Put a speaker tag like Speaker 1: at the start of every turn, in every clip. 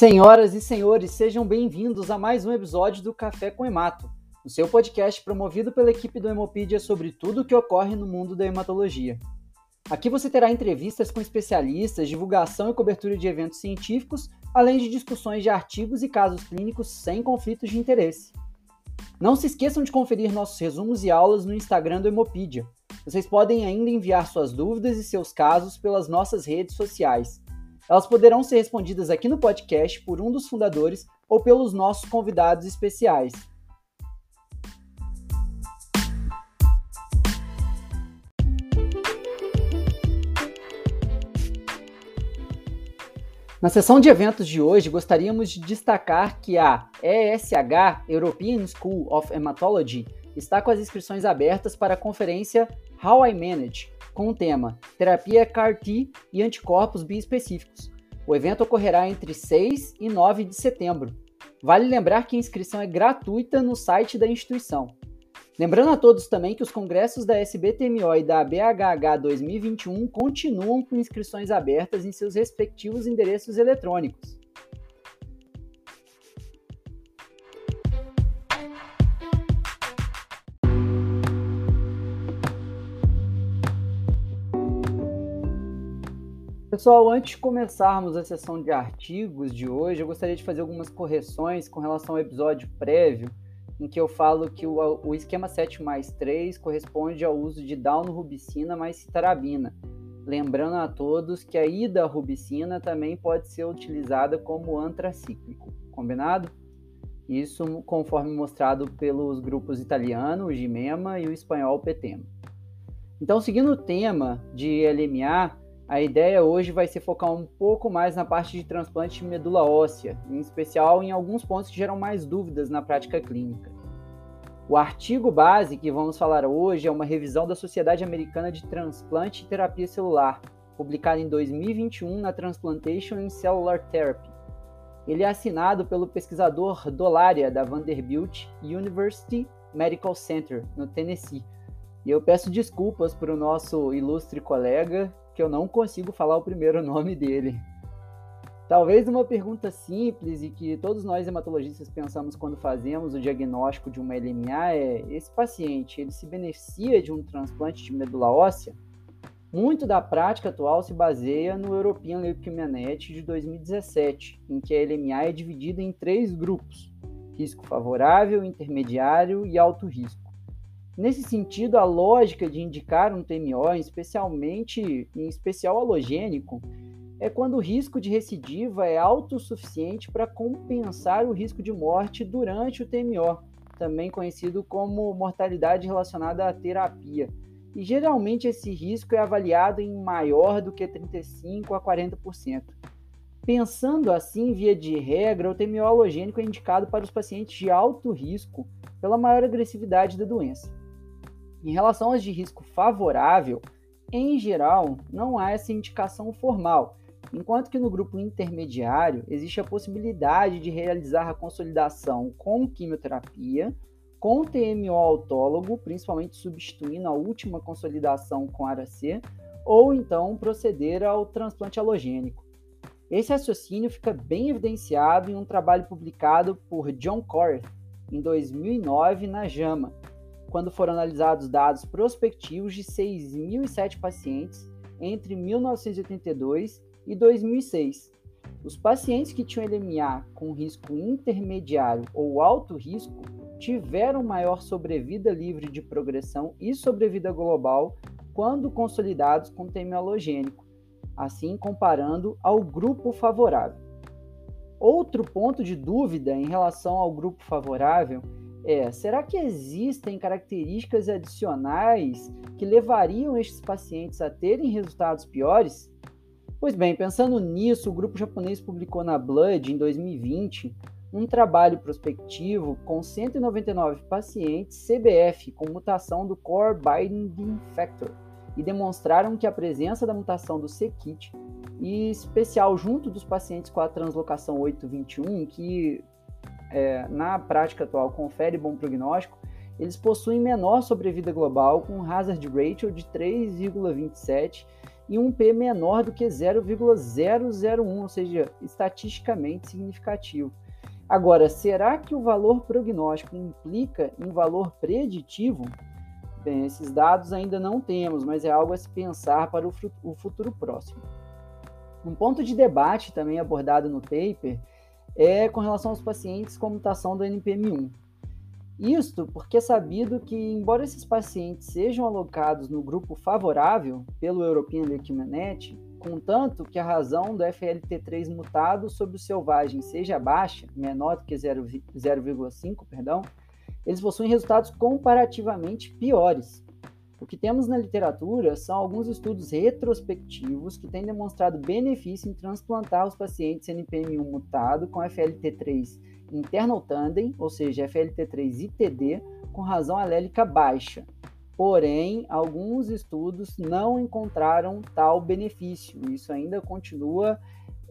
Speaker 1: Senhoras e senhores, sejam bem-vindos a mais um episódio do Café com Hemato, o seu podcast promovido pela equipe do Hemopedia sobre tudo o que ocorre no mundo da hematologia. Aqui você terá entrevistas com especialistas, divulgação e cobertura de eventos científicos, além de discussões de artigos e casos clínicos sem conflitos de interesse. Não se esqueçam de conferir nossos resumos e aulas no Instagram do Hemopedia. Vocês podem ainda enviar suas dúvidas e seus casos pelas nossas redes sociais. Elas poderão ser respondidas aqui no podcast por um dos fundadores ou pelos nossos convidados especiais. Na sessão de eventos de hoje, gostaríamos de destacar que a ESH, European School of Hematology, está com as inscrições abertas para a conferência How I Manage, com o tema Terapia CAR-T e Anticorpos Biespecíficos. O evento ocorrerá entre 6 e 9 de setembro. Vale lembrar que a inscrição é gratuita no site da instituição. Lembrando a todos também que os congressos da SBTMO e da BHH 2021 continuam com inscrições abertas em seus respectivos endereços eletrônicos. Pessoal, antes de começarmos a sessão de artigos de hoje, eu gostaria de fazer algumas correções com relação ao episódio prévio, em que eu falo que o, o esquema 7 mais 3 corresponde ao uso de rubicina mais citarabina. Lembrando a todos que a ida rubicina também pode ser utilizada como antracíclico, combinado? Isso conforme mostrado pelos grupos italiano, o GIMEMA, e o espanhol PETEMA. Então, seguindo o tema de LMA, a ideia hoje vai ser focar um pouco mais na parte de transplante de medula óssea, em especial em alguns pontos que geram mais dúvidas na prática clínica. O artigo base que vamos falar hoje é uma revisão da Sociedade Americana de Transplante e Terapia Celular, publicado em 2021 na Transplantation in Cellular Therapy. Ele é assinado pelo pesquisador Dolaria da Vanderbilt University Medical Center, no Tennessee. E eu peço desculpas para o nosso ilustre colega, que eu não consigo falar o primeiro nome dele. Talvez uma pergunta simples e que todos nós hematologistas pensamos quando fazemos o diagnóstico de uma LMA é: esse paciente ele se beneficia de um transplante de medula óssea? Muito da prática atual se baseia no European Leukemia Net de 2017, em que a LMA é dividida em três grupos: risco favorável, intermediário e alto risco. Nesse sentido, a lógica de indicar um TMO, especialmente em especial halogênico, é quando o risco de recidiva é autossuficiente para compensar o risco de morte durante o TMO, também conhecido como mortalidade relacionada à terapia. E geralmente esse risco é avaliado em maior do que 35 a 40%. Pensando assim, via de regra, o TMO halogênico é indicado para os pacientes de alto risco pela maior agressividade da doença. Em relação às de risco favorável, em geral, não há essa indicação formal, enquanto que no grupo intermediário existe a possibilidade de realizar a consolidação com quimioterapia, com TMO autólogo, principalmente substituindo a última consolidação com ARAC, ou então proceder ao transplante halogênico. Esse raciocínio fica bem evidenciado em um trabalho publicado por John Corth em 2009 na JAMA, quando foram analisados dados prospectivos de 6.007 pacientes entre 1982 e 2006. Os pacientes que tinham LMA com risco intermediário ou alto risco tiveram maior sobrevida livre de progressão e sobrevida global quando consolidados com TMA halogênico, assim comparando ao grupo favorável. Outro ponto de dúvida em relação ao grupo favorável é: será que existem características adicionais que levariam estes pacientes a terem resultados piores? Pois bem, pensando nisso, o grupo japonês publicou na Blood, em 2020, um trabalho prospectivo com 199 pacientes CBF com mutação do Core Binding Factor e demonstraram que a presença da mutação do c-KIT, e especial junto dos pacientes com a translocação 821, que é, na prática atual confere bom prognóstico, eles possuem menor sobrevida global, com um hazard ratio de 3,27 e um P menor do que 0,001, ou seja, estatisticamente significativo. Agora, será que o valor prognóstico implica em valor preditivo? Bem, esses dados ainda não temos, mas é algo a se pensar para o futuro próximo. Um ponto de debate também abordado no paper é com relação aos pacientes com mutação do NPM1. Isto porque é sabido que, embora esses pacientes sejam alocados no grupo favorável pelo European Leukemia contanto que a razão do FLT3 mutado sobre o selvagem seja baixa, menor do que 0,5, perdão, eles possuem resultados comparativamente piores. O que temos na literatura são alguns estudos retrospectivos que têm demonstrado benefício em transplantar os pacientes NPM1 mutado com FLT3 internal tandem, ou seja, FLT3 ITD, com razão alélica baixa. Porém, alguns estudos não encontraram tal benefício. Isso ainda continua,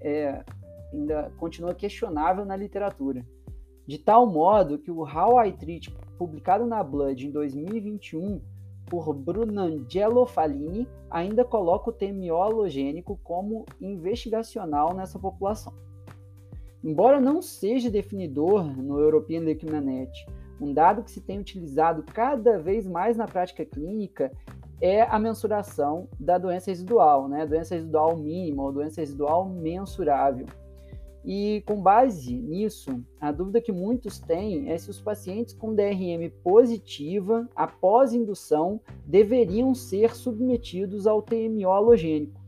Speaker 1: é, ainda continua questionável na literatura. De tal modo que o How I Treat, publicado na Blood em 2021 por Brunangelo Falini, ainda coloca o TMO halogênico como investigacional nessa população. Embora não seja definidor no European Leukemia-Net, um dado que se tem utilizado cada vez mais na prática clínica é a mensuração da doença residual, né? Doença residual mínima ou doença residual mensurável. E com base nisso, a dúvida que muitos têm é se os pacientes com DRM positiva, após indução, deveriam ser submetidos ao TMO halogênico.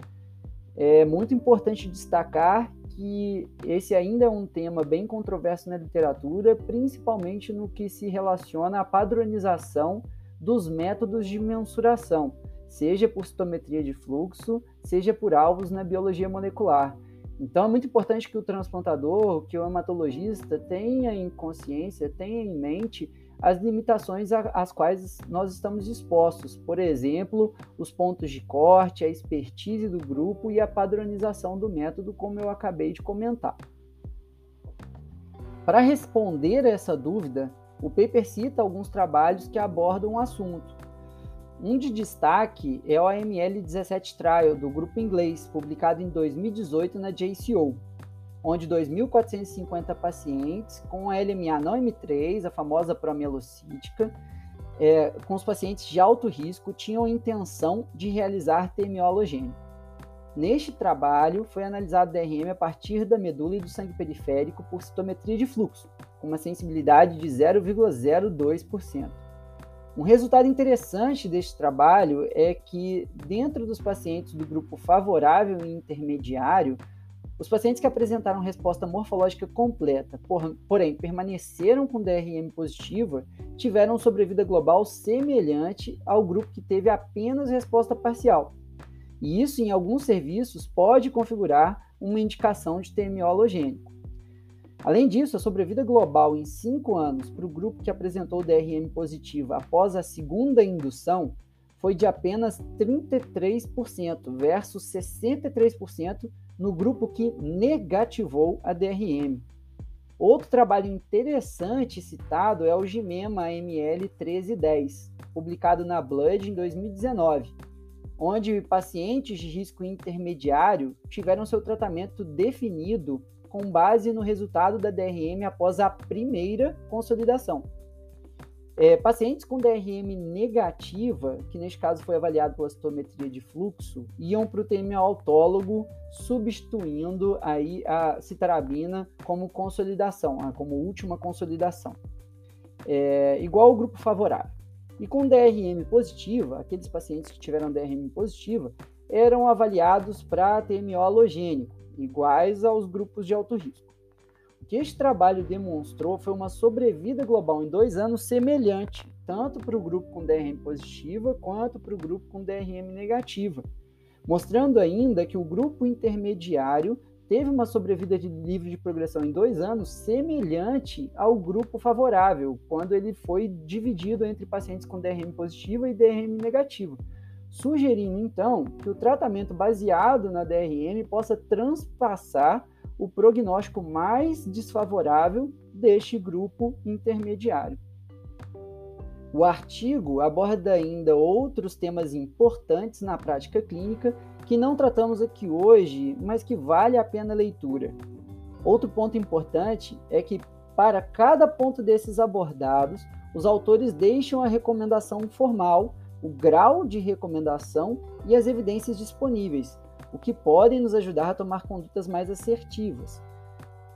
Speaker 1: É muito importante destacar que esse ainda é um tema bem controverso na literatura, principalmente no que se relaciona à padronização dos métodos de mensuração, seja por citometria de fluxo, seja por alvos na biologia molecular. Então é muito importante que o transplantador, que o hematologista tenha em consciência, tenha em mente as limitações às quais nós estamos expostos. Por exemplo, os pontos de corte, a expertise do grupo e a padronização do método, como eu acabei de comentar. Para responder a essa dúvida, o paper cita alguns trabalhos que abordam o assunto. Um de destaque é o AML 17 Trial, do grupo inglês, publicado em 2018 na JCO onde 2.450 pacientes com LMA não M3, a famosa promielocítica, é, com os pacientes de alto risco, tinham intenção de realizar TMO. Neste trabalho, foi analisado DRM a partir da medula e do sangue periférico por citometria de fluxo, com uma sensibilidade de 0,02%. Um resultado interessante deste trabalho é que, dentro dos pacientes do grupo favorável e intermediário, os pacientes que apresentaram resposta morfológica completa, por, porém permaneceram com DRM positiva, tiveram sobrevida global semelhante ao grupo que teve apenas resposta parcial. E isso, em alguns serviços, pode configurar uma indicação de TMO halogênico. Além disso, a sobrevida global em 5 anos para o grupo que apresentou DRM positiva após a segunda indução foi de apenas 33% versus 63% no grupo que negativou a DRM. Outro trabalho interessante citado é o Gimema ML 1310, publicado na Blood em 2019, onde pacientes de risco intermediário tiveram seu tratamento definido com base no resultado da DRM após a primeira consolidação. É, pacientes com DRM negativa, que neste caso foi avaliado pela citometria de fluxo, iam para o TMO autólogo, substituindo aí a citarabina como consolidação, ah, como última consolidação, é, igual ao grupo favorável. E com DRM positiva, aqueles pacientes que tiveram DRM positiva eram avaliados para TMO halogênico, iguais aos grupos de alto risco. O que este trabalho demonstrou foi uma sobrevida global em dois anos semelhante, tanto para o grupo com DRM positiva quanto para o grupo com DRM negativa, mostrando ainda que o grupo intermediário teve uma sobrevida de livre de progressão em dois anos semelhante ao grupo favorável, quando ele foi dividido entre pacientes com DRM positiva e DRM negativa, sugerindo então que o tratamento baseado na DRM possa transpassar o prognóstico mais desfavorável deste grupo intermediário. O artigo aborda ainda outros temas importantes na prática clínica que não tratamos aqui hoje, mas que vale a pena a leitura. Outro ponto importante é que, para cada ponto desses abordados, os autores deixam a recomendação formal, o grau de recomendação e as evidências disponíveis, o que podem nos ajudar a tomar condutas mais assertivas.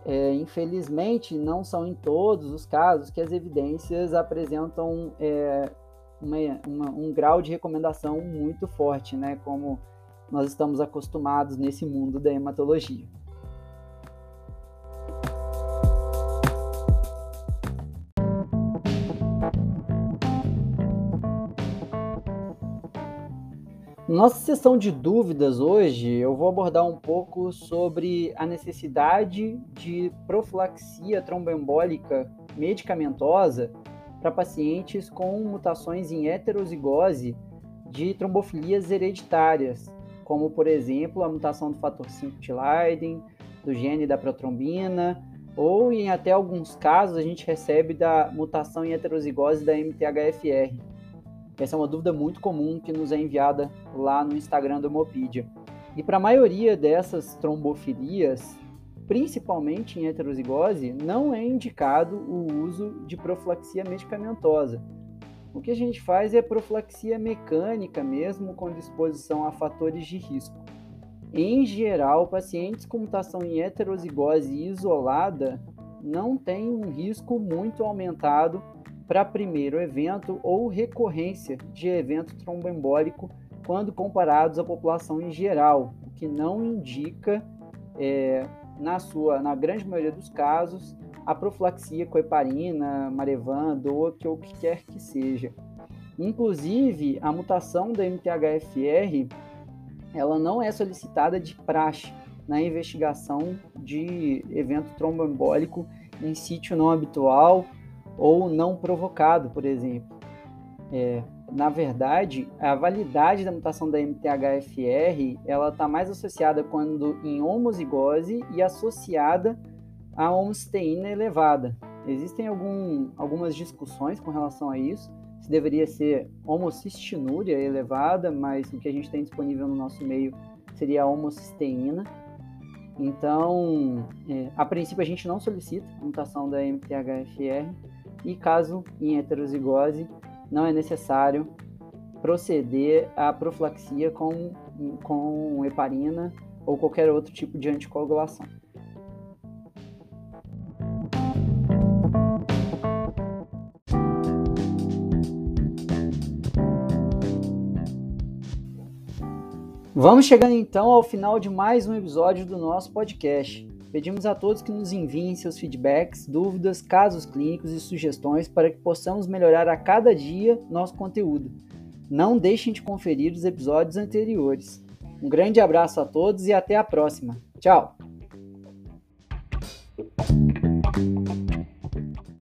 Speaker 1: É, infelizmente, não são em todos os casos que as evidências apresentam é, uma, uma, um grau de recomendação muito forte, né, como nós estamos acostumados nesse mundo da hematologia. Nossa sessão de dúvidas hoje, eu vou abordar um pouco sobre a necessidade de profilaxia tromboembólica medicamentosa para pacientes com mutações em heterozigose de trombofilias hereditárias, como por exemplo a mutação do fator 5 de Leiden, do gene da protrombina, ou em até alguns casos a gente recebe da mutação em heterozigose da MTHFR. Essa é uma dúvida muito comum que nos é enviada lá no Instagram do Mopedia. E para a maioria dessas trombofilias, principalmente em heterozigose, não é indicado o uso de profilaxia medicamentosa. O que a gente faz é profilaxia mecânica mesmo com disposição a fatores de risco. Em geral, pacientes com mutação em heterozigose isolada não têm um risco muito aumentado para primeiro evento ou recorrência de evento tromboembólico quando comparados à população em geral, o que não indica, é, na sua, na grande maioria dos casos, a profilaxia com heparina, marevan, DOAC ou o que quer que seja. Inclusive, a mutação da MTHFR, ela não é solicitada de praxe na investigação de evento tromboembólico em sítio não habitual ou não provocado, por exemplo. É, na verdade, a validade da mutação da MTHFR ela está mais associada quando em homozigose e associada a homocisteína elevada. Existem algum, algumas discussões com relação a isso, se deveria ser homocistinúria elevada, mas o que a gente tem disponível no nosso meio seria a homocisteína. Então, é, a princípio, a gente não solicita a mutação da MTHFR, e caso em heterozigose não é necessário proceder à profilaxia com, com heparina ou qualquer outro tipo de anticoagulação. Vamos chegando então ao final de mais um episódio do nosso podcast. Pedimos a todos que nos enviem seus feedbacks, dúvidas, casos clínicos e sugestões para que possamos melhorar a cada dia nosso conteúdo. Não deixem de conferir os episódios anteriores. Um grande abraço a todos e até a próxima. Tchau!